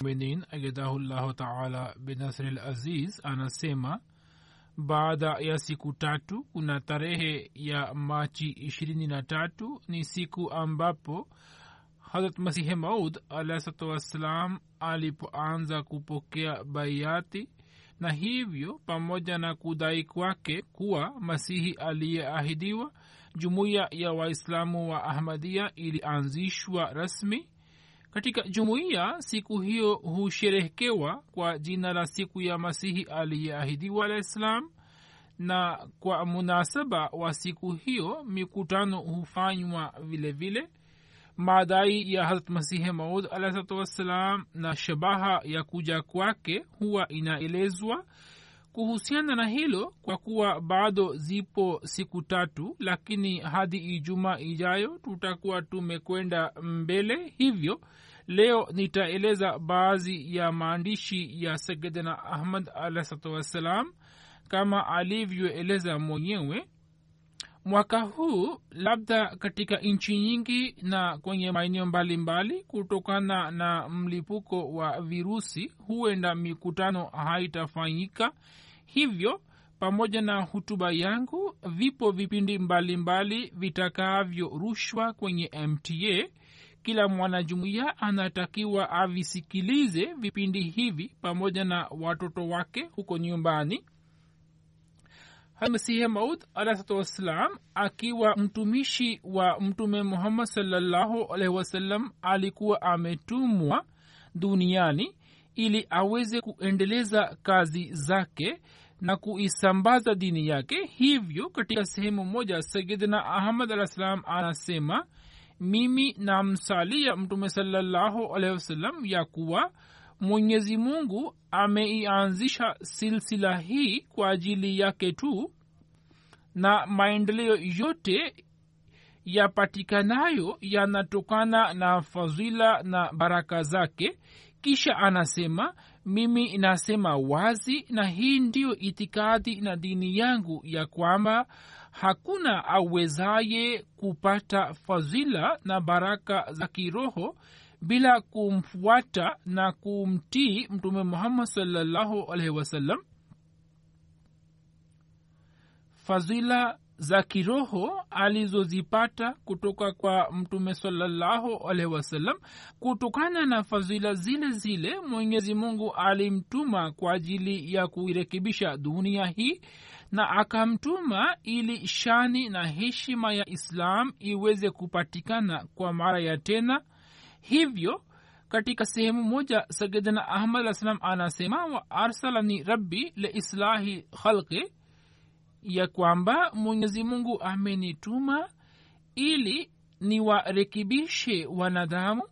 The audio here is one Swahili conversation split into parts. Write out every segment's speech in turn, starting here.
muminin agadahullahu taala l aziz anasema baada ya siku tatu kuna tarehe ya machi ishirini na tatu ni siku ambapo harat masihi maud alahsatu wassalam alipoanza kupokea baiati na hivyo pamoja na kudai kwake kuwa masihi aliyeahidiwa jumuiya ya waislamu wa ahmadia ilianzishwa rasmi katika jumuiya siku hiyo husherehekewa kwa jina la siku ya masihi aliyeahidiwa alah ssalam na kwa munasaba wa siku hiyo mikutano hufanywa vile vile. Madai ya harat masihi maud alahsalatu wassalam na shabaha ya kuja kwake huwa inaelezwa kuhusiana na hilo kwa kuwa bado zipo siku tatu lakini hadi ijumaa ijayo tutakuwa tumekwenda mbele. Hivyo leo nitaeleza baadhi ya maandishi ya sayidina ahmad alahsatu wassalam kama alivyoeleza mwenyewe mwaka huu labda katika nchi nyingi na kwenye maeneo mbalimbali kutokana na mlipuko wa virusi huenda mikutano haitafanyika. Hivyo pamoja na hutuba yangu vipo vipindi mbalimbali vitakavyorushwa kwenye mta kila mwanajumuiya anatakiwa avisikilize vipindi hivi pamoja na watoto wake huko nyumbani masihi maud alahsatu wassalam akiwa mtumishi wa mtume muhammad salllahu alaihi wasallam alikuwa ametumwa duniani ili aweze kuendeleza kazi zake na kuisambaza dini yake. Hivyo katika sehemu moja sayidina ahmad alah salam anasema mimi namsalia mtume salllahu alaihi wasallam ya kuwa mwenyezi mungu ameianzisha silsila hii kwa ajili yake tu na maendeleo yote yapatikanayo yanatokana na fadhila na baraka zake. Kisha anasema mimi nasema wazi na hii ndiyo itikadi na dini yangu ya kwamba hakuna awezaye kupata fadhila na baraka za kiroho bila kumfuata na kumtii mtume muhammad salllahu alaihi wasallam fadhila za kiroho alizozipata kutoka kwa mtume salallahu alaihi wasallam kutokana na fadhila zile zile mwenyezi mungu alimtuma kwa ajili ya kuirekebisha dunia hii na akamtuma ili shani na heshima ya islam iweze kupatikana kwa mara ya tena hivyo katika sehemu moja sayidina ahmad alah salam anasema wa arsalani rabbi leislahi khalqi ya kwamba mwenyezi mungu amenituma ili niwarekebishe wanadamu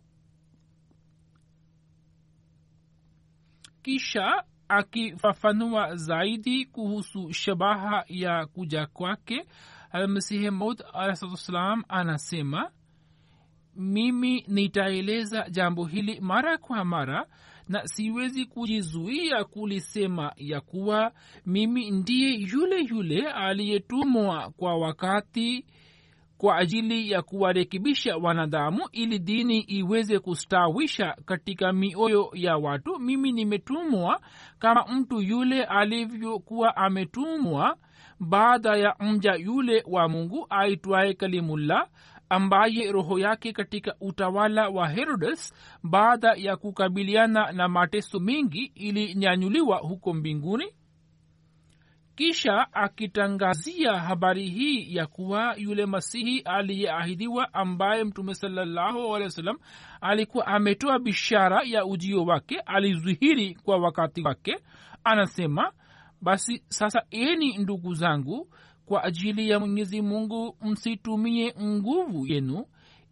kisha akifafanua zaidi kuhusu shabaha ya kuja kwake almasihi maud alahsatuwassalam anasema mimi nitaeleza jambo hili mara kwa mara na siwezi kujizuia kulisema ya kuwa mimi ndiye yule yule aliyetumwa kwa wakati kwa ajili ya kuwarekebisha wanadamu ili dini iweze kustawisha katika mioyo ya watu. Mimi nimetumwa kama mtu yule alivyokuwa ametumwa baada ya mja yule wa mungu aitwaye kalimullah ambaye roho yake katika utawala wa herodes baada ya kukabiliana na mateso mengi ilinyanyuliwa huko mbinguni. Kisha akitangazia habari hii ya kuwa yule masihi aliyeahidiwa ambaye mtume sallam alikuwa ametoa bishara ya ujio wake alizihiri kwa wakati wake anasema basi sasa eni ndugu zangu kwa ajili ya mwenyezi mungu msitumie nguvu yenu.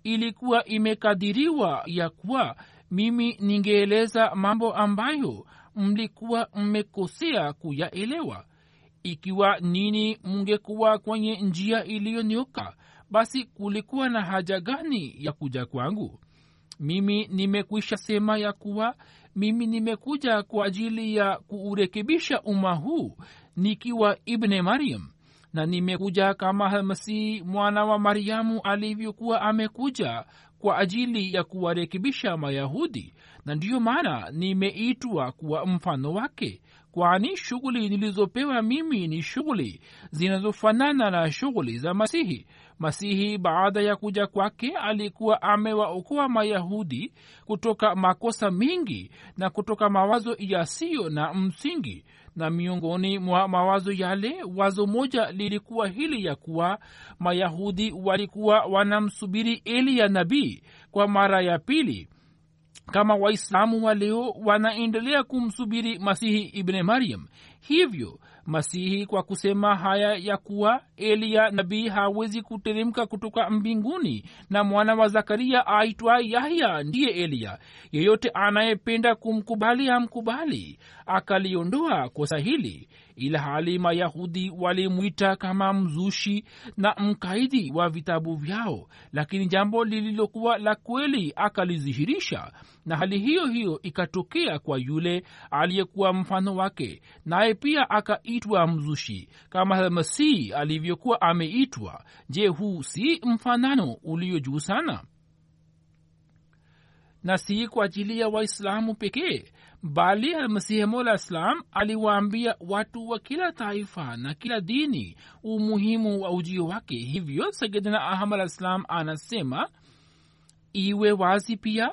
Ilikuwa imekadiriwa ya kuwa mimi ningeeleza mambo ambayo mlikuwa mmekosea kuyaelewa. Ikiwa nini mungekuwa kwenye njia iliyonyoka basi kulikuwa na haja gani ya kuja kwangu? Mimi nimekwisha sema ya kuwa mimi nimekuja kwa ajili ya kuurekebisha umma huu nikiwa ibne maryam na nimekuja kama masihi mwana wa maryamu alivyokuwa amekuja kwa ajili ya kuwarekebisha mayahudi. Na ndiyo maana nimeitwa kuwa mfano wake kwani shughuli nilizopewa mimi ni shughuli zinazofanana na shughuli za masihi. Masihi baada ya kuja kwake alikuwa amewaokoa mayahudi kutoka makosa mengi na kutoka mawazo yasiyo na msingi. Na miongoni mwa mawazo yale wazo moja lilikuwa hili ya kuwa mayahudi walikuwa wanamsubiri eliya nabii kwa mara ya pili kama waislamu wa leo wanaendelea kumsubiri masihi ibne maryam hivyo masihi kwa kusema haya ya kuwa eliya nabii hawezi kuteremka kutoka mbinguni na mwana wa zakaria aitwa yahya ndiye eliya yeyote anayependa kumkubali amkubali akaliondoa kosa hili ila hali mayahudi walimwita kama mzushi na mkaidi wa vitabu vyao lakini jambo lililokuwa la kweli akalizihirisha na hali hiyo hiyo ikatokea kwa yule aliyekuwa mfano wake naye pia akaitwa mzushi kama masihi alivyokuwa ameitwa. Je huu si mfanano ulio juu sana? Na si kwa ajili ya waislamu pekee bali almasihi mola islam aliwaambia watu wa kila taifa na kila dini umuhimu wa ujio wake. Hivyo sayidina ahmad anasema iwe wazi pia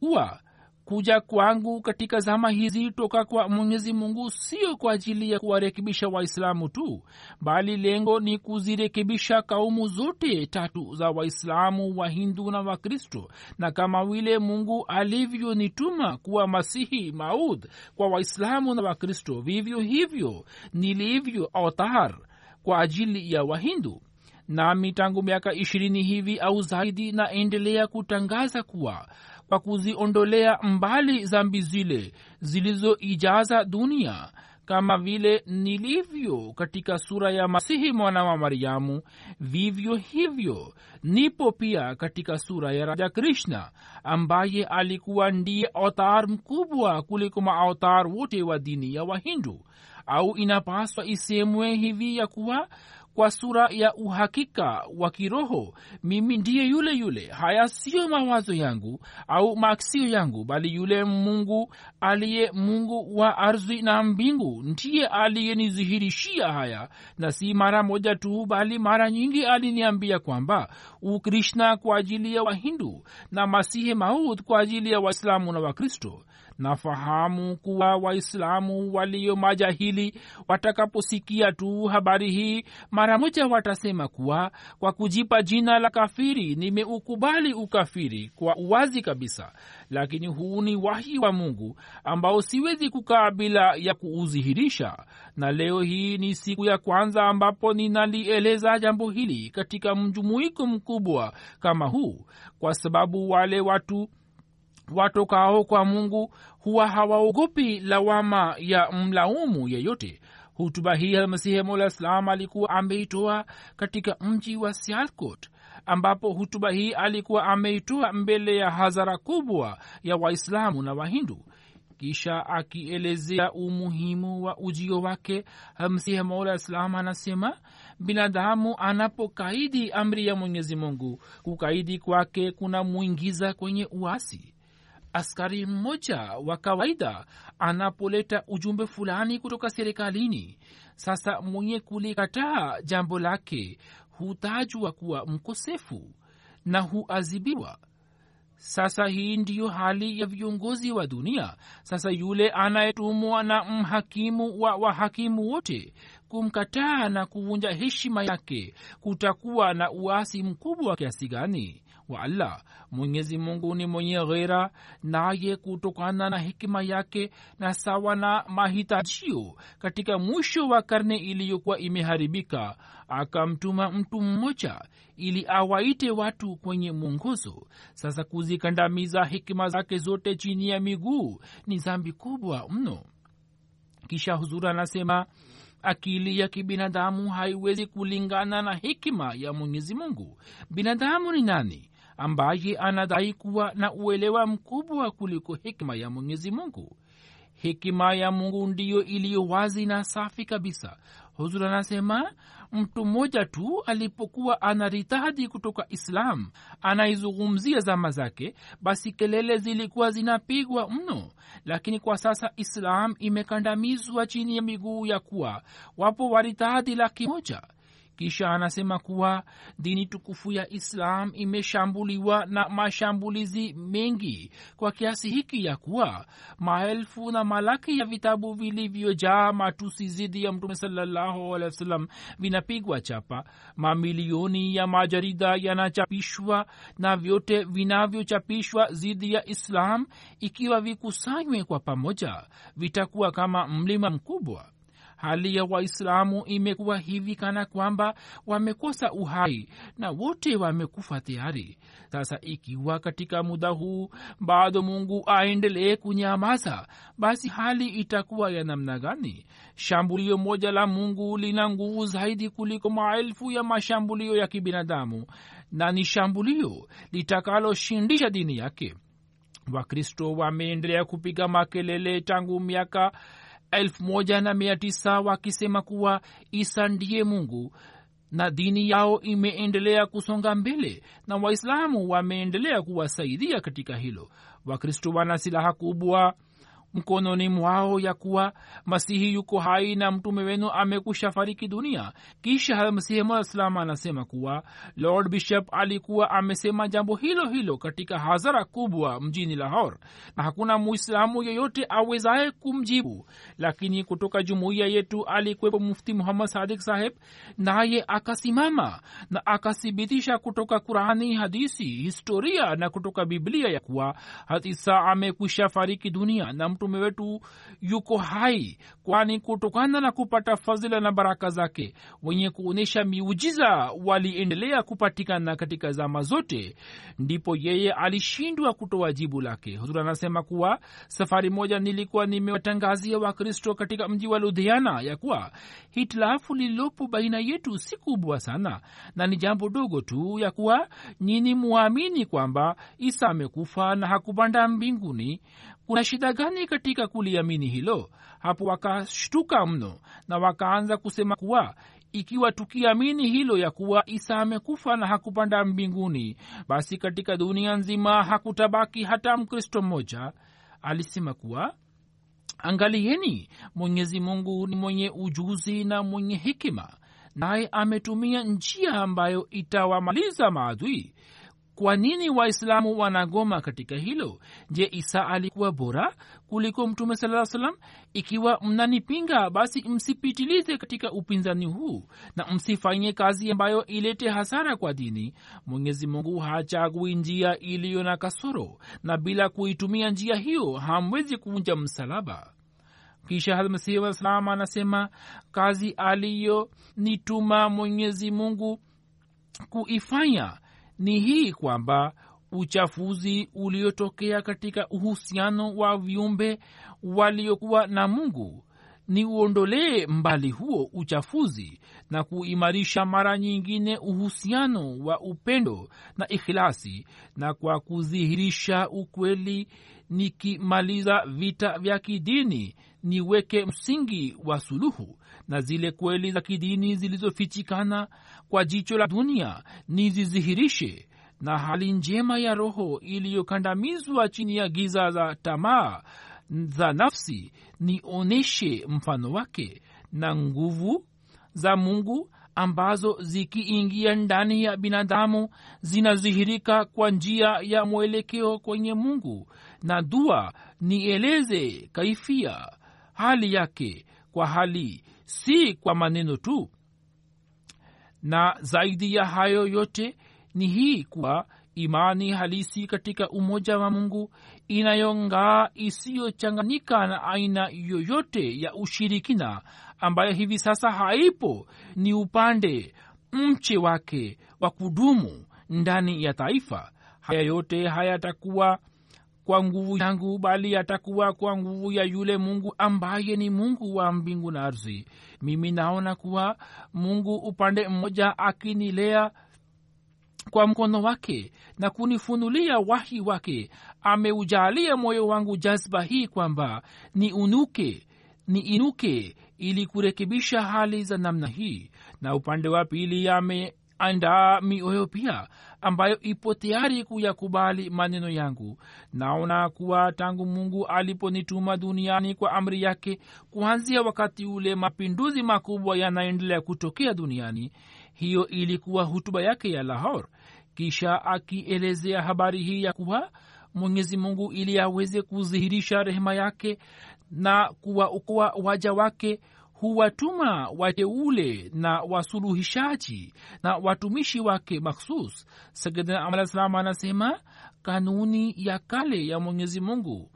kuwa kuja kwangu katika zama hizi toka kwa mwenyezi mungu sio kwa ajili ya kuwarekebisha waislamu tu bali lengo ni kuzirekebisha kaumu zote tatu za waislamu wahindu na wakristo na kama vile mungu alivyonituma kuwa masihi maudh kwa waislamu na wakristo vivyo hivyo nilivyo autar kwa ajili ya wahindu. Nami tangu miaka ishirini hivi au zaidi naendelea kutangaza kuwa kwa kuziondolea mbali zambi zile zilizoijaza dunia kama vile nilivyo katika sura ya masihi mwana wa maryamu vivyo hivyo nipo pia katika sura ya raja krishna ambaye alikuwa ndiye autar mkubwa kuliko maautar wote wa dini ya wahindu. Au inapaswa isemwe hivi ya kuwa kwa sura ya uhakika wa kiroho mimi ndiye yule yule. Haya siyo mawazo yangu au maksio yangu bali yule mungu aliye mungu wa ardhi na mbingu ndiye aliyenizihirishia haya. Na si mara moja tu bali mara nyingi aliniambia kwamba ukrishna kwa ajili ya wahindu na masihi maud kwa ajili ya waislamu na wakristo nafahamu kuwa waislamu walio majahili watakaposikia tu habari hii mara moja watasema kuwa kwa kujipa jina la kafiri nimeukubali ukafiri kwa uwazi kabisa. Lakini huu ni wahi wa mungu ambao siwezi kukaa bila ya kuudhihirisha na leo hii ni siku ya kwanza ambapo ninalieleza jambo hili katika mjumuiko mkubwa kama huu kwa sababu wale watu watokao kwa mungu huwa hawaogopi lawama ya mlaumu yeyote. Hutuba hii almasihi mola salam alikuwa ameitoa katika mji wa sialkot ambapo hutuba hii alikuwa ameitoa mbele ya hadhara kubwa ya waislamu na wahindu. Kisha akielezea umuhimu wa ujio wake msihi maula islam anasema binadamu anapokaidi amri ya mwenyezi mungu kukaidi kwake kuna mwingiza kwenye uasi askari mmoja wa kawaida anapoleta ujumbe fulani kutoka serikalini. Sasa mwenye kulikataa jambo lake hutajwa kuwa mkosefu na huazibiwa sasa hii ndiyo hali ya viongozi wa dunia. Sasa yule anayetumwa na mhakimu wa wahakimu wote kumkataa na kuvunja heshima yake kutakuwa na uasi mkubwa kiasi gani wa allah. Mwenyezi mungu ni mwenye ghera naye kutokana na hikima yake na sawa na mahitajio katika mwisho wa karne iliyokuwa imeharibika akamtuma mtu mmoja ili awaite watu kwenye mwongozo. Sasa kuzikandamiza hikima zake zote chini ya miguu ni zambi kubwa mno. Kisha huzuri anasema akili ya kibinadamu haiwezi kulingana na hikima ya mwenyezi mungu. Binadamu ni nani ambaye anadai kuwa na uelewa mkubwa kuliko hikima ya mwenyezi mungu. Hikima ya mungu ndiyo iliyo wazi na safi kabisa. Huzur anasema mtu mmoja tu alipokuwa anaritadi kutoka islam anaizungumzia zama zake basi kelele zilikuwa zinapigwa mno. Lakini kwa sasa islam imekandamizwa chini ya miguu ya kuwa wapo waritadi laki moja kisha anasema kuwa dini tukufu ya islam imeshambuliwa na mashambulizi mengi kwa kiasi hiki ya kuwa maelfu na malaki ya vitabu vilivyojaa matusi zidi ya mtume sallam vinapigwa chapa. Mamilioni ya majarida yanachapishwa na vyote vinavyochapishwa zidi ya islam ikiwa vikusanywe kwa pamoja vitakuwa kama mlima mkubwa hali ya waislamu imekuwa hivi kana kwamba wamekosa uhai na wote wamekufa tayari. Sasa ikiwa katika muda huu bado mungu aendelee kunyamaza basi hali itakuwa ya namna gani? Shambulio moja la mungu lina nguvu zaidi kuliko maelfu ya mashambulio ya kibinadamu na ni shambulio litakaloshindisha dini yake. Wakristo wameendelea kupiga makelele tangu miaka elfu moja na mia tisa wakisema kuwa isa ndiye mungu na dini yao imeendelea kusonga mbele na waislamu wameendelea kuwasaidia katika hilo. Wakristo wana silaha kubwa mkononi mwao ya kuwa masihi yuko hai na mtume wenu amekusha fariki dunia. Kisha masihi mwaislam anasema kuwa lord bishop alikuwa amesema jambo hilo hilo katika hazara kubwa mjini lahor na hakuna muislamu yeyote awezaye kumjibu. Lakini kutoka jumuiya yetu alikuwepo mufti muhammad sadik saheb naye akasimama na akathibitisha kutoka qurani hadisi historia na kutoka biblia ya kuwa hatisa amekwisha fariki dunia na mtume wetu yuko hai kwani kutokana na kupata fadhila na baraka zake wenye kuonyesha miujiza waliendelea kupatikana katika zama zote ndipo yeye alishindwa kutoa jibu lake. Huzuri anasema kuwa safari moja nilikuwa nimewatangazia wakristo katika mji wa ludhiana ya kuwa hitilafu lililopo baina yetu si kubwa sana na ni jambo dogo tu ya kuwa nyini muamini kwamba isa amekufa na hakupanda mbinguni kuna shida gani katika kuliamini hilo? Hapo wakashtuka mno na wakaanza kusema kuwa ikiwa tukiamini hilo ya kuwa isa amekufa na hakupanda mbinguni basi katika dunia nzima hakutabaki hata mkristo mmoja. Alisema kuwa angalieni mwenyezi mungu ni mwenye ujuzi na mwenye hikima naye ametumia njia ambayo itawamaliza maadui kwa nini waislamu wanagoma katika hilo? Je isa alikuwa bora kuliko mtume saa salam ikiwa mnanipinga basi msipitilize katika upinzani huu na msifanye kazi ambayo ilete hasara kwa dini. Mwenyezi mungu hachagui njia iliyo na kasoro na bila kuitumia njia hiyo hamwezi kuvunja msalaba. Kisha hadmasihi wasalam anasema kazi aliyonituma mwenyezi mungu kuifanya ni hii kwamba uchafuzi uliotokea katika uhusiano wa viumbe waliokuwa na mungu ni uondolee mbali huo uchafuzi na kuimarisha mara nyingine uhusiano wa upendo na ikhilasi na kwa kudhihirisha ukweli nikimaliza vita vya kidini niweke msingi wa suluhu na zile kweli za kidini zilizofichikana kwa jicho la dunia nizidhihirishe na hali njema ya roho iliyokandamizwa chini ya giza za tamaa za nafsi nionyeshe mfano wake na nguvu za mungu ambazo zikiingia ndani ya binadamu zinazihirika kwa njia ya mwelekeo kwenye mungu. Na dua nieleze kaifia hali yake kwa hali si kwa maneno tu. Na zaidi ya hayo yote ni hii kuwa imani halisi katika umoja wa mungu inayongaa isiyochanganyika na aina yoyote ya ushirikina ambayo hivi sasa haipo ni upande mche wake wa kudumu ndani ya taifa. Haya yote hayatakuwa kwa nguvu yangu bali yatakuwa kwa nguvu ya yule mungu ambaye ni mungu wa mbingu na ardhi. Mimi naona kuwa mungu upande mmoja akinilea kwa mkono wake na kunifunulia wahi wake ameujalia moyo wangu jazba hii kwamba ni unuke ni inuke ili kurekebisha hali za namna hii. Na upande wa pili yameandaa mioyo pia ambayo ipo tayari kuyakubali maneno yangu. Naona kuwa tangu mungu aliponituma duniani kwa amri yake kuanzia wakati ule mapinduzi makubwa yanaendelea kutokea duniani. Hiyo ilikuwa hutuba yake ya lahor kisha akielezea habari hii ya kuwa mwenyezi mungu ili aweze kudhihirisha rehema yake na kuwaokoa waja wake huwatuma wateule na wasuluhishaji na watumishi wake makhsus salam anasema kanuni ya kale ya mwenyezi mungu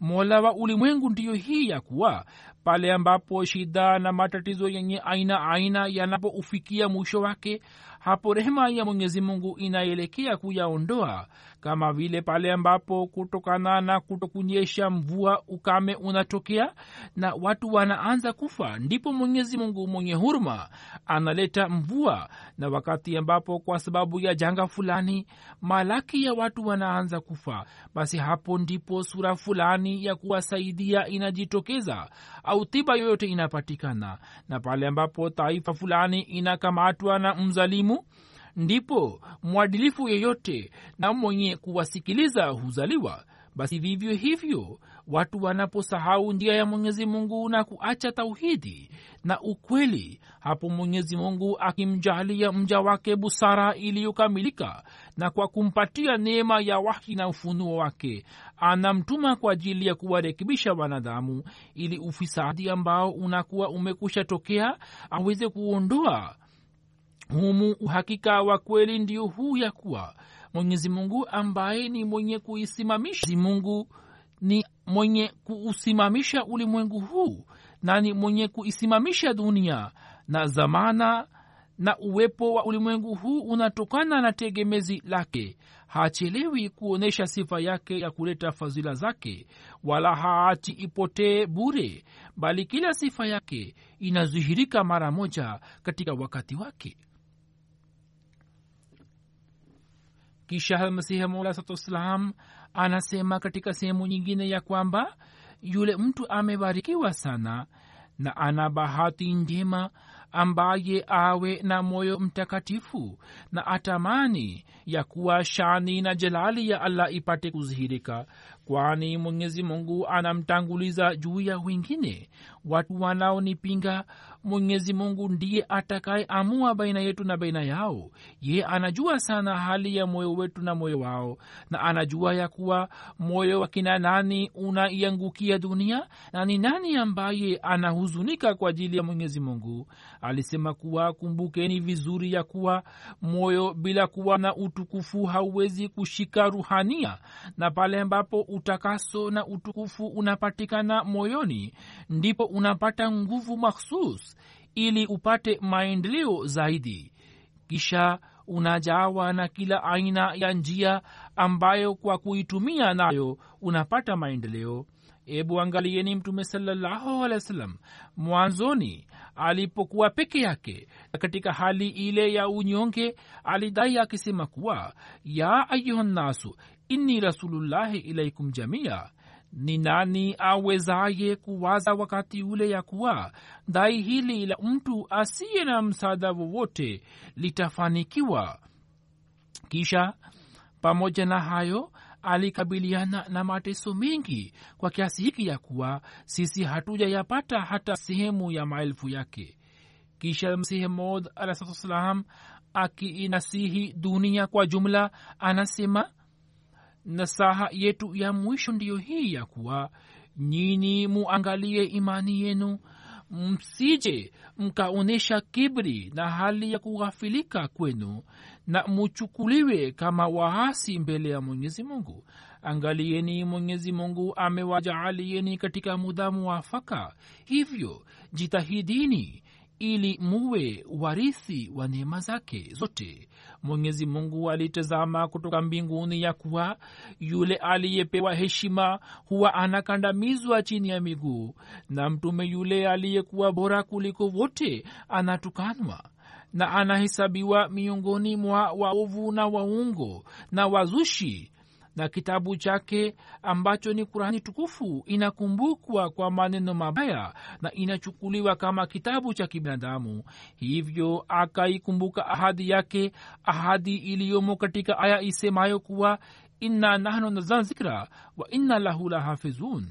mola wa ulimwengu ndiyo hii ya kuwa pale ambapo shida na matatizo yenye aina aina yanapoufikia mwisho wake hapo rehema ya mwenyezi mungu inaelekea kuyaondoa kama vile pale ambapo kutokana na kutokunyesha mvua ukame unatokea na watu wanaanza kufa ndipo mwenyezi mungu mwenye huruma analeta mvua. Na wakati ambapo kwa sababu ya janga fulani malaki ya watu wanaanza kufa basi hapo ndipo sura fulani ya kuwasaidia inajitokeza au tiba yoyote inapatikana. Na pale ambapo taifa fulani inakamatwa na mzalimu ndipo mwadilifu yeyote na mwenye kuwasikiliza huzaliwa. Basi vivyo hivyo watu wanaposahau njia ya mwenyezi mungu na kuacha tauhidi na ukweli hapo mwenyezi mungu akimjalia mja wake busara iliyokamilika na kwa kumpatia neema ya wahi na ufunuo wake anamtuma kwa ajili ya kuwarekebisha wanadamu ili ufisadi ambao unakuwa umekusha tokea aweze kuondoa humu uhakika wa kweli ndio huu ya kuwa mwenyezi mungu ambaye ni mwenye kuisimamisha. Mungu ni mwenye kuusimamisha ulimwengu huu na ni mwenye kuisimamisha dunia na zamana na uwepo wa ulimwengu huu unatokana na tegemezi lake. Hachelewi kuonyesha sifa yake ya kuleta fadhila zake wala haachi ipotee bure bali kila sifa yake inazihirika mara moja katika wakati wake kisha masihi mola satu wassalam anasema katika sehemu nyingine ya kwamba yule mtu amebarikiwa sana na ana bahati njema ambaye awe na moyo mtakatifu na atamani ya kuwa shani na jalali ya allah ipate kuzihirika kwani mwenyezi mungu anamtanguliza juu ya wengine watu wanaonipinga mwenyezi mungu ndiye atakaye amua baina yetu na baina yao. Ye anajua sana hali ya moyo wetu na moyo wao na anajua ya kuwa moyo wa kina nani unaiangukia dunia na ni nani ambaye anahuzunika kwa ajili ya mwenyezi mungu. Alisema kuwa kumbukeni vizuri ya kuwa moyo bila kuwa na utukufu hauwezi kushika ruhania na pale ambapo utakaso na utukufu unapatikana moyoni ndipo unapata nguvu makhsus ili upate maendeleo zaidi. Kisha unajawa na kila aina ya njia ambayo kwa kuitumia nayo unapata maendeleo. Ebu angalieni mtume salallahu alehi wa sallam mwanzoni alipokuwa peke yake katika hali ile ya unyonge alidai akisema kuwa ya ayuhannasu inni rasulullahi ilaikum jamia ni nani awezaye kuwaza wakati ule ya kuwa dai hili la mtu asiye na msaada wowote litafanikiwa? Kisha pamoja na hayo alikabiliana na mateso mengi kwa kiasi hiki ya kuwa sisi hatujayapata hata sehemu ya maelfu yake. Kisha msihi mod alahsalam akiinasihi dunia kwa jumla anasema nasaha yetu ya mwisho ndiyo hii ya kuwa nyini muangalie imani yenu msije mkaonyesha kibri na hali ya kughafilika kwenu na muchukuliwe kama waasi mbele ya mwenyezi mungu. Angalieni mwenyezi mungu amewajaalieni katika muda muwafaka hivyo jitahidini ili muwe warithi wa neema zake zote. Mwenyezi mungu alitazama kutoka mbinguni ya kuwa yule aliyepewa heshima huwa anakandamizwa chini ya miguu na mtume yule aliyekuwa bora kuliko wote anatukanwa na anahesabiwa miongoni mwa waovu na waungo na wazushi na kitabu chake ambacho ni kurani tukufu inakumbukwa kwa maneno mabaya na inachukuliwa kama kitabu cha kibinadamu. Hivyo akaikumbuka ahadi yake ahadi iliyomo katika aya isemayo kuwa inna nahnu nazan zikra wa inna lahu lahafizun.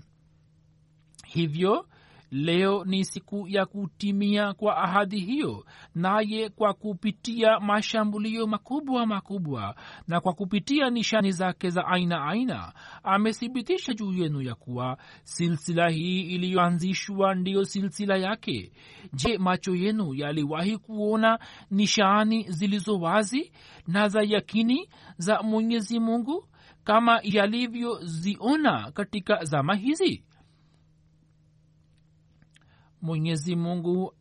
Hivyo leo ni siku ya kutimia kwa ahadi hiyo naye kwa kupitia mashambulio makubwa makubwa na kwa kupitia nishani zake za aina aina amethibitisha juu yenu ya kuwa silsila hii iliyoanzishwa ndiyo silsila yake. Je macho yenu yaliwahi kuona nishani zilizo wazi na za yakini za mwenyezi mungu kama yalivyoziona katika zama hizi mwenyezi mungu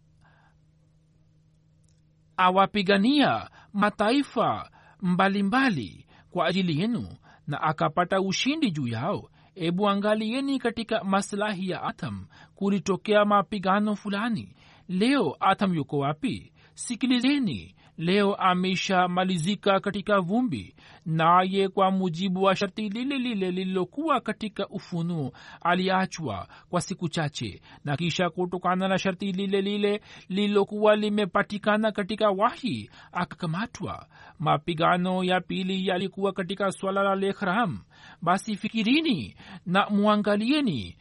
awapigania mataifa mbalimbali mbali kwa ajili yenu na akapata ushindi juu yao. Ebu angalieni katika maslahi ya atham kulitokea mapigano fulani. Leo atham yuko wapi? Sikilizeni leo ameshamalizika katika vumbi naye kwa mujibu wa sharti lile lile lililokuwa katika ufunuo aliachwa kwa siku chache na kisha kutokana na sharti lile lile lililokuwa limepatikana katika wahi akakamatwa. Mapigano ya pili yalikuwa katika swala la lekhram. Basi fikirini na mwangalieni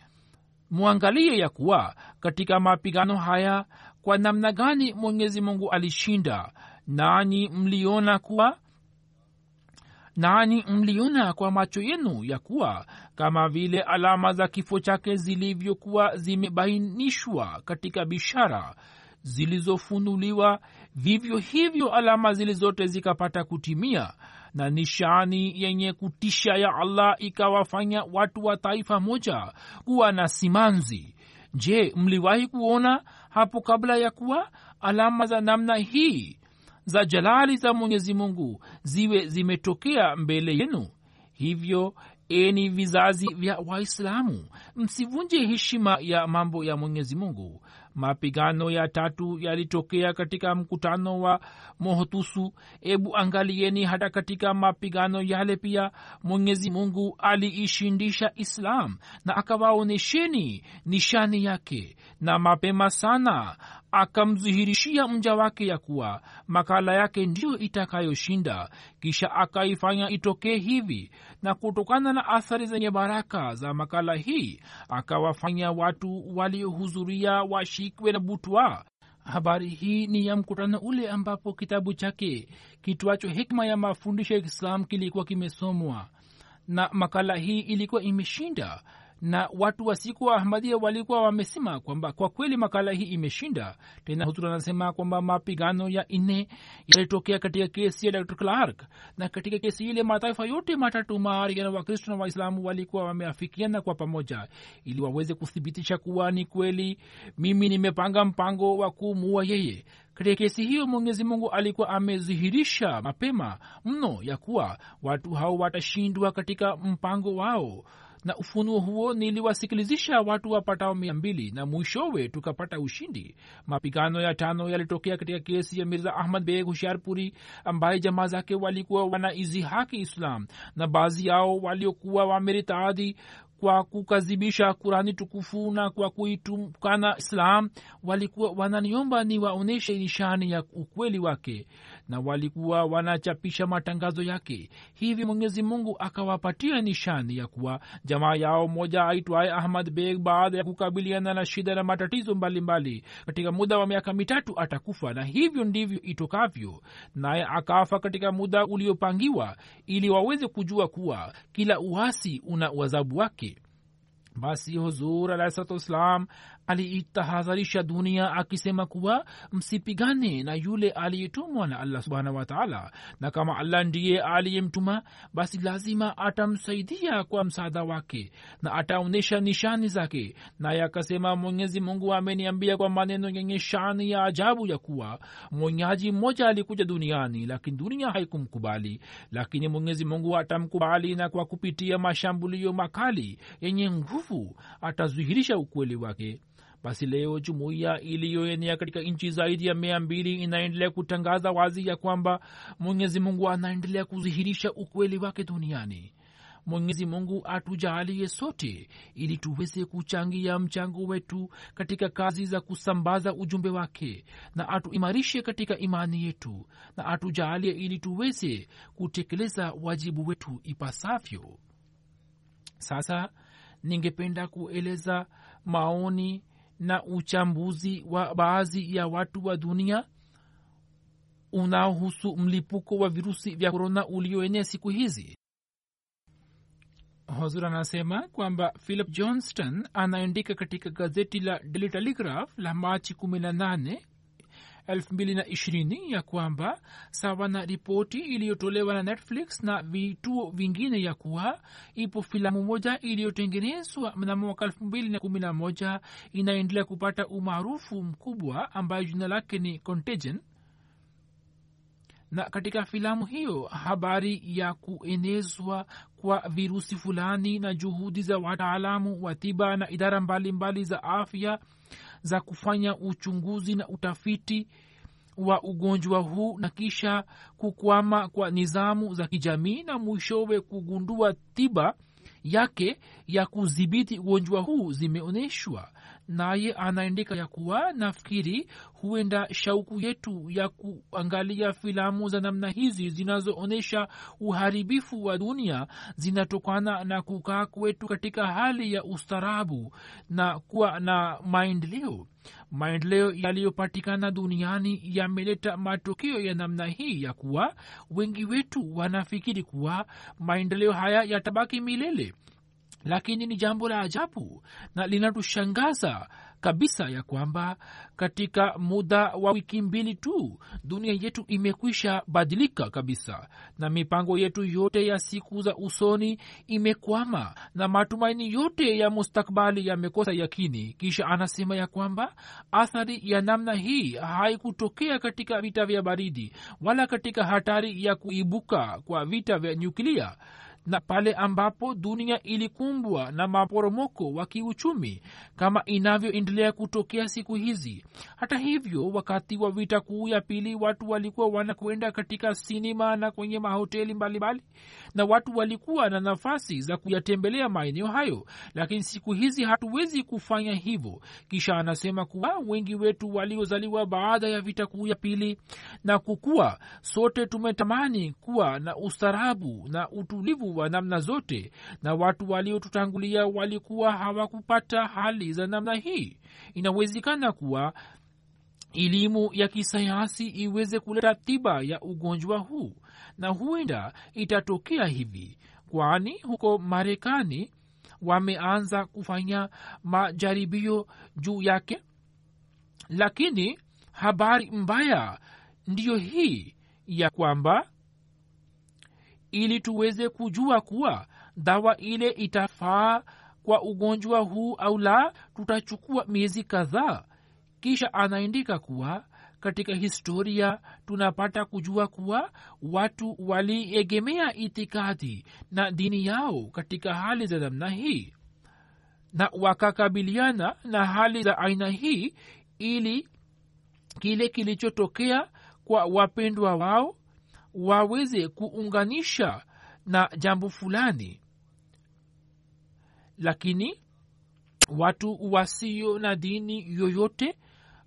mwangalie ya kuwa katika mapigano haya kwa namna gani mwenyezi mungu alishinda. Nani mliona kuwa nanyi mliona kwa macho yenu ya kuwa kama vile alama za kifo chake zilivyokuwa zimebainishwa katika bishara zilizofunuliwa vivyo hivyo alama zilizote zikapata kutimia na nishani yenye kutisha ya allah ikawafanya watu wa taifa moja kuwa na simanzi. Je mliwahi kuona hapo kabla ya kuwa alama za namna hii za jalali za mwenyezi mungu ziwe zimetokea mbele yenu. Hivyo eni vizazi vya waislamu msivunje heshima ya mambo ya mwenyezi mungu. Mapigano ya tatu yalitokea katika mkutano wa mohotusu ebu angalieni hata katika mapigano yale pia mwenyezi mungu aliishindisha islam na akawaonyesheni nishani yake na mapema sana akamdhihirishia mja wake ya kuwa makala yake ndiyo itakayoshinda. Kisha akaifanya itokee hivi na kutokana na athari zenye baraka za makala hii akawafanya watu waliohudhuria washikwe na butwa. Habari hii ni ya mkutano ule ambapo kitabu chake kitwacho hikma ya mafundisho ya islam kilikuwa kimesomwa. Na makala hii ilikuwa imeshinda na watu wa siku wa ahmadia walikuwa wamesema kwamba kwa kweli makala hii imeshinda. Tena hutur anasema kwamba mapigano ya nne yalitokea katika kesi ya dr. Clark. Na katika kesi ile mataifa yote matatu maari na wakristo na waislamu walikuwa wameafikiana kwa pamoja. Ili waweze kuthibitisha kuwa ni kweli mimi nimepanga mpango wa kumuua yeye. Katika kesi hiyo mwenyezi mungu alikuwa amedhihirisha mapema mno ya kuwa watu hao watashindwa katika mpango wao na ufunuo huo niliwasikilizisha watu wapatao mia mbili na mwishowe tukapata ushindi. Mapigano ya tano yalitokea katika kesi ya mirza ahmad beg hushiarpuri ambaye jamaa zake walikuwa wanaizihaki islam na baadhi yao waliokuwa wameritaadhi kwa kukazibisha kurani tukufu na kwa kuitukana islam walikuwa wananiomba ni waonyeshe nishani ya ukweli wake na walikuwa wanachapisha matangazo yake hivi mwenyezi mungu akawapatia nishani ya kuwa jamaa yao moja aitwaye ahmad beg baada ya kukabiliana na shida na matatizo mbalimbali mbali. katika muda wa miaka mitatu atakufa na hivyo ndivyo itokavyo naye akafa katika muda uliopangiwa ili waweze kujua kuwa kila uasi una uadhabu wake basi huzur alahsalatu wassalam aliitahadharisha dunia akisema kuwa msipigane na yule aliyetumwa na allah subhanahu wataala na kama allah ndiye aliyemtuma basi lazima atamsaidia kwa msaada wake na ataonyesha nishani zake. Naye akasema mwenyezi mungu ameniambia kwa maneno yenye shani ya ajabu ya kuwa mwonyaji mmoja alikuja duniani lakini dunia haikumkubali. Lakini mwenyezi mungu atamkubali na kwa kupitia mashambulio makali yenye nguvu atazihirisha ukweli wake basi leo jumuiya iliyoenea katika nchi zaidi ya mia mbili inaendelea kutangaza wazi ya kwamba mwenyezi mungu anaendelea kudhihirisha ukweli wake duniani. Mwenyezi mungu atujaalie sote ili tuweze kuchangia mchango wetu katika kazi za kusambaza ujumbe wake na atuimarishe katika imani yetu na atujaalie ili tuweze kutekeleza wajibu wetu ipasavyo. Sasa ningependa kueleza maoni na uchambuzi wa baadhi ya watu wa dunia unaohusu mlipuko wa virusi vya korona ulioenea siku hizi. Hozur anasema kwamba philip johnston anaandika katika gazeti la daily telegraph la machi 18 220 ya kwamba sawa na ripoti iliyotolewa na netflix na vituo vingine ya kuwa ipo filamu moja iliyotengenezwa mnamo mwaka 211 inaendelea kupata umaarufu mkubwa ambayo jina lake ni contagion. Na katika filamu hiyo habari ya kuenezwa kwa virusi fulani na juhudi za wataalamu wa tiba na idara mbalimbali mbali za afya za kufanya uchunguzi na utafiti wa ugonjwa huu na kisha kukwama kwa nizamu za kijamii na mwishowe kugundua tiba yake ya kudhibiti ugonjwa huu zimeonyeshwa naye anaandika ya kuwa nafikiri huenda shauku yetu ya kuangalia filamu za namna hizi zinazoonyesha uharibifu wa dunia zinatokana na kukaa kwetu katika hali ya ustarabu na kuwa na maendeleo. Maendeleo yaliyopatikana duniani yameleta matokeo ya namna hii ya kuwa wengi wetu wanafikiri kuwa maendeleo haya yatabaki milele lakini ni jambo la ajabu na linatushangaza kabisa ya kwamba katika muda wa wiki mbili tu dunia yetu imekwisha badilika kabisa na mipango yetu yote ya siku za usoni imekwama na matumaini yote ya mustakbali yamekosa yakini. Kisha anasema ya kwamba athari ya namna hii haikutokea katika vita vya baridi wala katika hatari ya kuibuka kwa vita vya nyuklia na pale ambapo dunia ilikumbwa na maporomoko wa kiuchumi kama inavyoendelea kutokea siku hizi. Hata hivyo wakati wa vita kuu ya pili watu walikuwa wanakwenda katika sinima na kwenye mahoteli mbalimbali na watu walikuwa na nafasi za kuyatembelea maeneo hayo. Lakini siku hizi hatuwezi kufanya hivyo kisha anasema kuwa wengi wetu waliozaliwa baada ya vita kuu ya pili na kukuwa sote tumetamani kuwa na ustarabu na utulivu wa namna zote na watu waliotutangulia walikuwa hawakupata hali za namna hii. Inawezekana kuwa elimu ya kisayansi iweze kuleta tiba ya ugonjwa huu na huenda itatokea hivi kwani huko marekani wameanza kufanya majaribio juu yake. Lakini habari mbaya ndiyo hii ya kwamba ili tuweze kujua kuwa dawa ile itafaa kwa ugonjwa huu au la tutachukua miezi kadhaa. Kisha anaandika kuwa katika historia tunapata kujua kuwa watu waliegemea itikadi na dini yao katika hali za namna hii. Na wakakabiliana na hali za aina hii ili kile kilichotokea kwa wapendwa wao waweze kuunganisha na jambo fulani. Lakini watu wasio na dini yoyote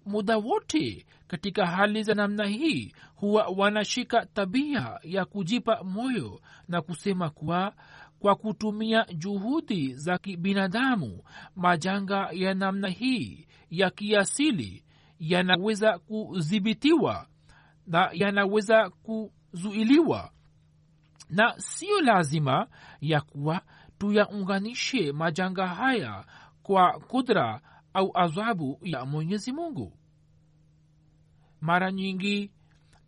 muda wote katika hali za namna hii huwa wanashika tabia ya kujipa moyo na kusema kuwa kwa kutumia juhudi za kibinadamu majanga ya namna hii ya kiasili yanaweza kudhibitiwa na yanaweza kuzuiliwa. Na siyo lazima ya kuwa tuyaunganishe majanga haya kwa kudra au adhabu ya mwenyezi mungu. Mara nyingi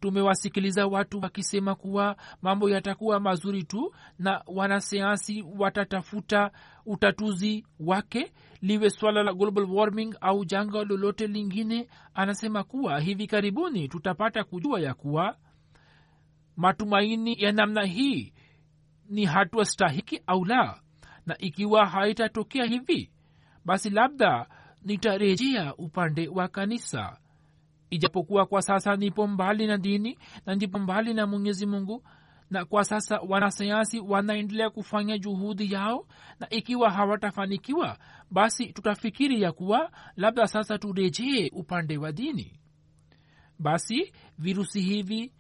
tumewasikiliza watu wakisema kuwa mambo yatakuwa mazuri tu na wanasayansi watatafuta utatuzi wake liwe swala la global warming au janga lolote lingine. Anasema kuwa hivi karibuni tutapata kujua ya kuwa matumaini ya namna hii ni hatua stahiki au la? Na ikiwa haitatokea hivi basi labda nitarejea upande wa kanisa. Ijapokuwa kwa sasa nipo mbali na dini na ndipo mbali na mwenyezi mungu na kwa sasa wanasayansi wanaendelea kufanya juhudi yao na ikiwa hawatafanikiwa basi tutafikiri ya kuwa labda sasa turejee upande wa dini. Basi virusi hivi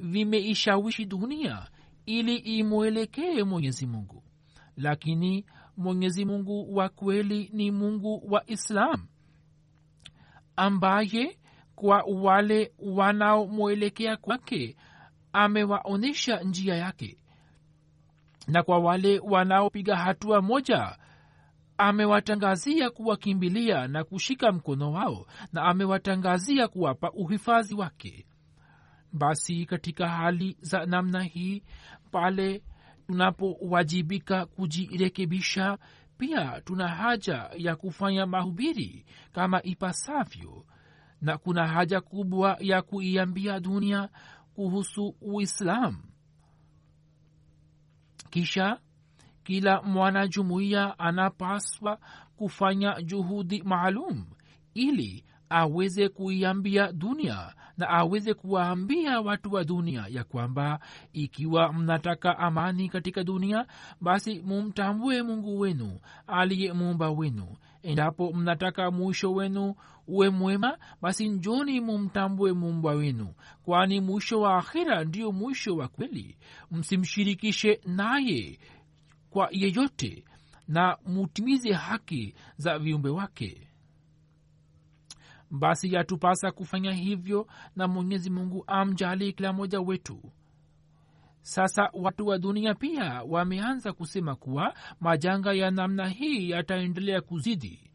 vimeishawishi dunia ili imwelekee mwenyezi mungu. Lakini mwenyezi mungu wa kweli ni mungu wa islam ambaye kwa wale wanaomwelekea kwake amewaonyesha njia yake. Na kwa wale wanaopiga hatua moja amewatangazia kuwakimbilia na kushika mkono wao na amewatangazia kuwapa uhifadhi wake basi katika hali za namna hii pale tunapowajibika kujirekebisha pia tuna haja ya kufanya mahubiri kama ipasavyo. Na kuna haja kubwa ya kuiambia dunia kuhusu uislamu. Kisha kila mwanajumuiya anapaswa kufanya juhudi maalum ili aweze kuiambia dunia na aweze kuwaambia watu wa dunia ya kwamba ikiwa mnataka amani katika dunia basi mumtambue mungu wenu aliye muumba wenu. Endapo mnataka mwisho wenu uwe mwema basi njoni mumtambue muumba wenu kwani mwisho wa akhira ndiyo mwisho wa kweli. Msimshirikishe naye kwa yeyote na mutimize haki za viumbe wake basi yatupasa kufanya hivyo na mwenyezi mungu amjali kila moja wetu. Sasa watu wa dunia pia wameanza kusema kuwa majanga ya namna hii yataendelea kuzidi.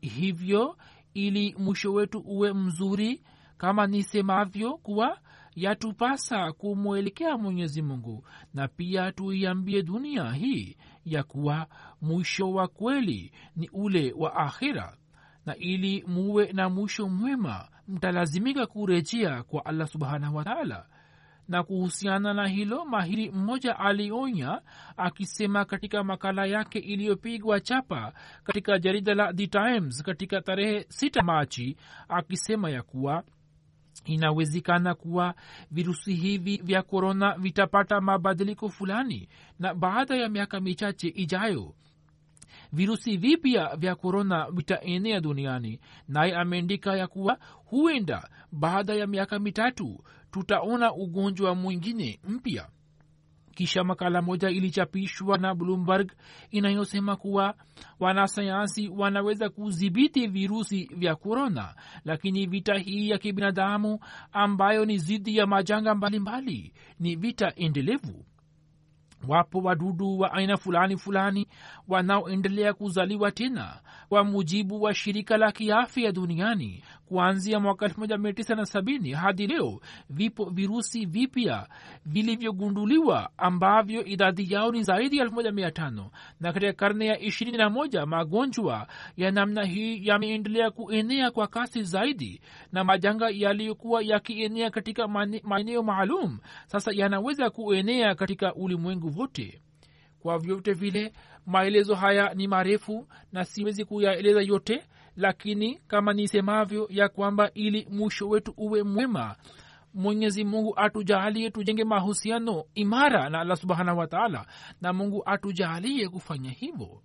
Hivyo ili mwisho wetu uwe mzuri kama nisemavyo kuwa yatupasa kumwelekea mwenyezi mungu na pia tuiambie dunia hii ya kuwa mwisho wa kweli ni ule wa akhira na ili muwe na mwisho mwema mtalazimika kurejea kwa allah subhanahu wataala na kuhusiana na hilo mahiri mmoja alionya akisema katika makala yake iliyopigwa chapa katika jarida la the times katika tarehe 6 machi akisema ya kuwa inawezekana kuwa virusi hivi vya korona vitapata mabadiliko fulani na baada ya miaka michache ijayo virusi vipya vya korona vitaenea duniani. Naye ameandika ya kuwa huenda baada ya miaka mitatu tutaona ugonjwa mwingine mpya. Kisha makala moja ilichapishwa na bloomberg inayosema kuwa wanasayansi wanaweza kudhibiti virusi vya korona lakini vita hii ya kibinadamu ambayo ni zidi ya majanga mbalimbali mbali, ni vita endelevu wapo wadudu wa aina fulani fulani wanaoendelea kuzaliwa tena kwa mujibu wa shirika la kiafya duniani kuanzia mwaka 1970 hadi leo vipo virusi vipya vilivyogunduliwa ambavyo idadi yao ni zaidi ya 15 na katika karne ya 21 magonjwa ya namna hii yameendelea kuenea kwa kasi zaidi na majanga yaliyokuwa yakienea katika maeneo maalum sasa yanaweza kuenea katika ulimwengu wote. Kwa vyote vile maelezo haya ni marefu na siwezi kuyaeleza yote lakini kama nisemavyo ya kwamba ili mwisho wetu uwe mwema mwenyezi mungu atujaalie tujenge mahusiano imara na allah subhanahu wataala na mungu atujaalie kufanya hivyo.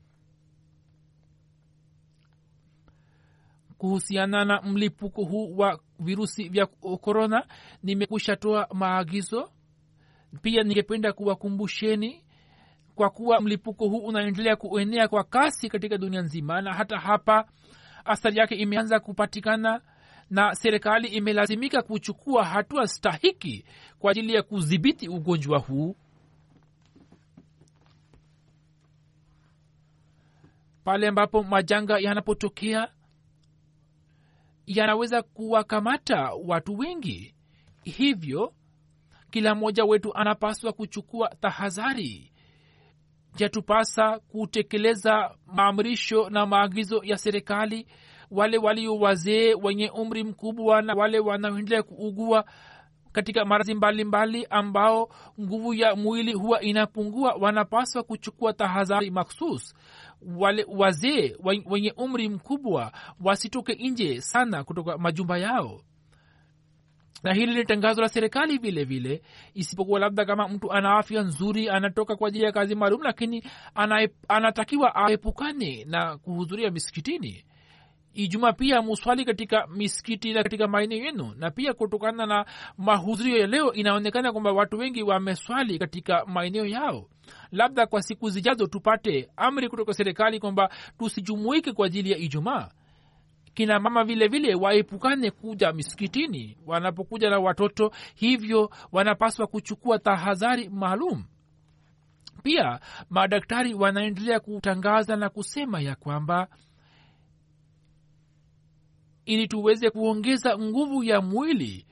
Kuhusiana na mlipuko huu wa virusi vya korona nimekwisha toa maagizo. Pia ningependa kuwakumbusheni kwa kuwa mlipuko huu unaendelea kuenea kwa kasi katika dunia nzima na hata hapa athari yake imeanza kupatikana na serikali imelazimika kuchukua hatua stahiki kwa ajili ya kudhibiti ugonjwa huu. Pale ambapo majanga yanapotokea yanaweza kuwakamata watu wengi. Hivyo kila mmoja wetu anapaswa kuchukua tahadhari yatupasa kutekeleza maamrisho na maagizo ya serikali. Wale walio wazee wenye umri mkubwa na wale wanaoendelea kuugua katika maradhi mbalimbali ambao nguvu ya mwili huwa inapungua wanapaswa kuchukua tahadhari maksus. Wale wazee wenye umri mkubwa wasitoke nje sana kutoka majumba yao na hili ni tangazo la serikali vile vile isipokuwa labda kama mtu ana afya nzuri anatoka kwa ajili ya kazi maalum lakini anatakiwa aepukane na kuhudhuria misikitini. Ijuma pia muswali katika misikiti na katika maeneo yenu na pia kutokana na mahudhurio ya leo inaonekana kwamba watu wengi wameswali katika maeneo yao. Labda kwa siku zijazo tupate amri kutoka serikali kwamba tusijumuike kwa ajili ya ijumaa kina mama vile vile waepukane kuja misikitini. Wanapokuja na watoto hivyo wanapaswa kuchukua tahadhari maalum. Pia madaktari wanaendelea kutangaza na kusema ya kwamba ili tuweze kuongeza nguvu ya mwili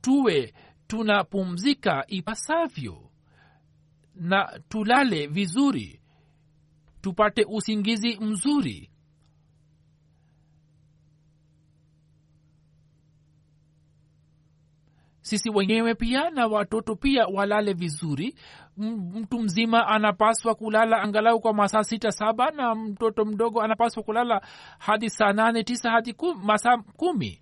tuwe tunapumzika ipasavyo na tulale vizuri tupate usingizi mzuri sisi wenyewe pia na watoto pia walale vizuri. Mtu mzima anapaswa kulala angalau kwa masaa sita saba na mtoto mdogo anapaswa kulala hadi saa nane tisa hadi kum, masaa kumi.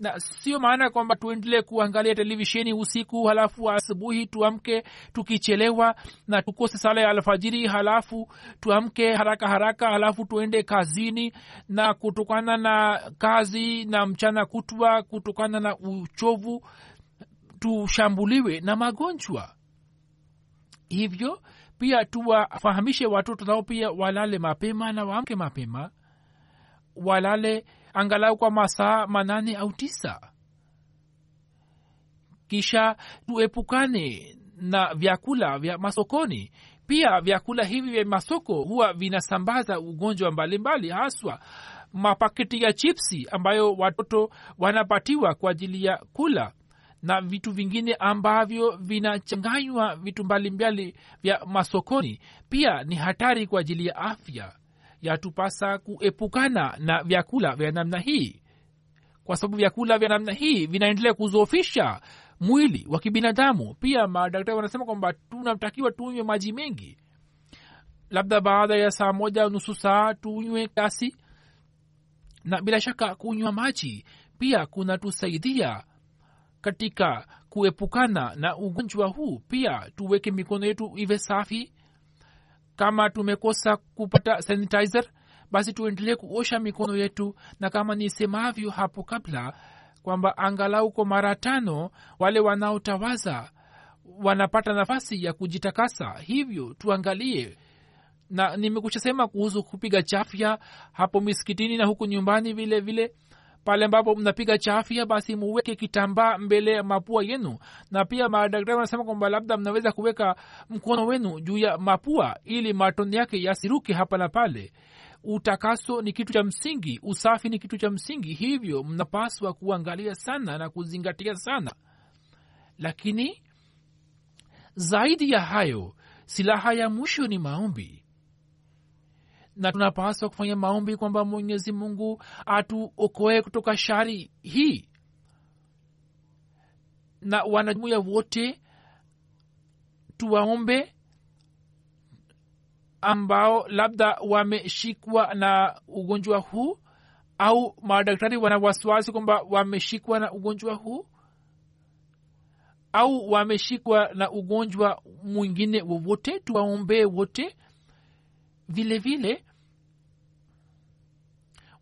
Na sio maana kwamba tuendelee kuangalia televisheni usiku halafu asubuhi tuamke tukichelewa na tukose sala ya alfajiri halafu tuamke haraka haraka halafu tuende kazini na kutokana na kazi na mchana kutwa kutokana na uchovu tushambuliwe na magonjwa. Hivyo pia tuwafahamishe watoto nao pia walale mapema na waamke mapema. Walale angalau kwa masaa manane au tisa. Kisha tuepukane na vyakula vya masokoni. Pia vyakula hivi vya masoko huwa vinasambaza ugonjwa mbalimbali haswa mapaketi ya chipsi ambayo watoto wanapatiwa kwa ajili ya kula na vitu vingine ambavyo vinachanganywa vitu mbalimbali vya masokoni. Pia ni hatari kwa ajili ya afya. Yatupasa kuepukana na vyakula vya namna hii. Kwa sababu vyakula vya namna hii vinaendelea kuzofisha mwili wa kibinadamu. Pia madaktari wanasema kwamba tunatakiwa tunywe maji mengi. Labda baada ya saa moja nusu saa tunywe kasi na bila shaka kunywa maji. Pia kunatusaidia katika kuepukana na ugonjwa huu. Pia tuweke mikono yetu iwe safi. Kama tumekosa kupata sanitizer basi tuendelee kuosha mikono yetu. Na kama nisemavyo hapo kabla kwamba angalau kwa mara tano wale wanaotawaza wanapata nafasi ya kujitakasa. Hivyo tuangalie. Na nimekusha sema kuhusu kupiga chafya hapo misikitini na huku nyumbani vile vile pale ambapo mnapiga chafya basi muweke kitambaa mbele ya mapua yenu. Na pia madaktari wanasema kwamba labda mnaweza kuweka mkono wenu juu ya mapua ili matone yake yasiruke hapa na pale. Utakaso ni kitu cha msingi usafi ni kitu cha msingi. Hivyo mnapaswa kuangalia sana na kuzingatia sana. Lakini zaidi ya hayo silaha ya mwisho ni maombi na tunapaswa kufanya maombi kwamba mwenyezi mungu atuokoe kutoka shari hii. Na wanajumuya wote tuwaombe ambao labda wameshikwa na ugonjwa huu au madaktari wana wasiwasi kwamba wameshikwa na ugonjwa huu au wameshikwa na ugonjwa mwingine wowote tuwaombee wote. Vile vile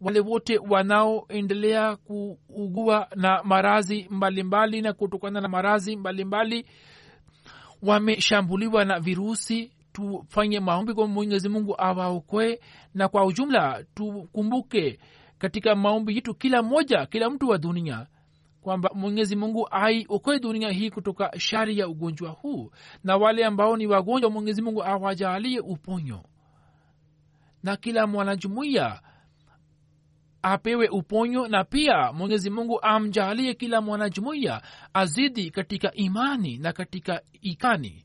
wale wote wanaoendelea kuugua na marazi mbalimbali na kutokana na marazi mbalimbali wameshambuliwa na virusi. Tufanye maombi kwa mwenyezi mungu awaokoe. Na kwa ujumla tukumbuke katika maombi yetu kila mmoja kila mtu wa dunia kwamba mwenyezi mungu aiokoe dunia hii kutoka shari ya ugonjwa huu. Na wale ambao ni wagonjwa mwenyezi mungu awajaalie uponyo. Na kila mwanajumuiya apewe uponyo na pia mwenyezi mungu amjalie kila mwanajumuiya azidi katika imani na katika ikani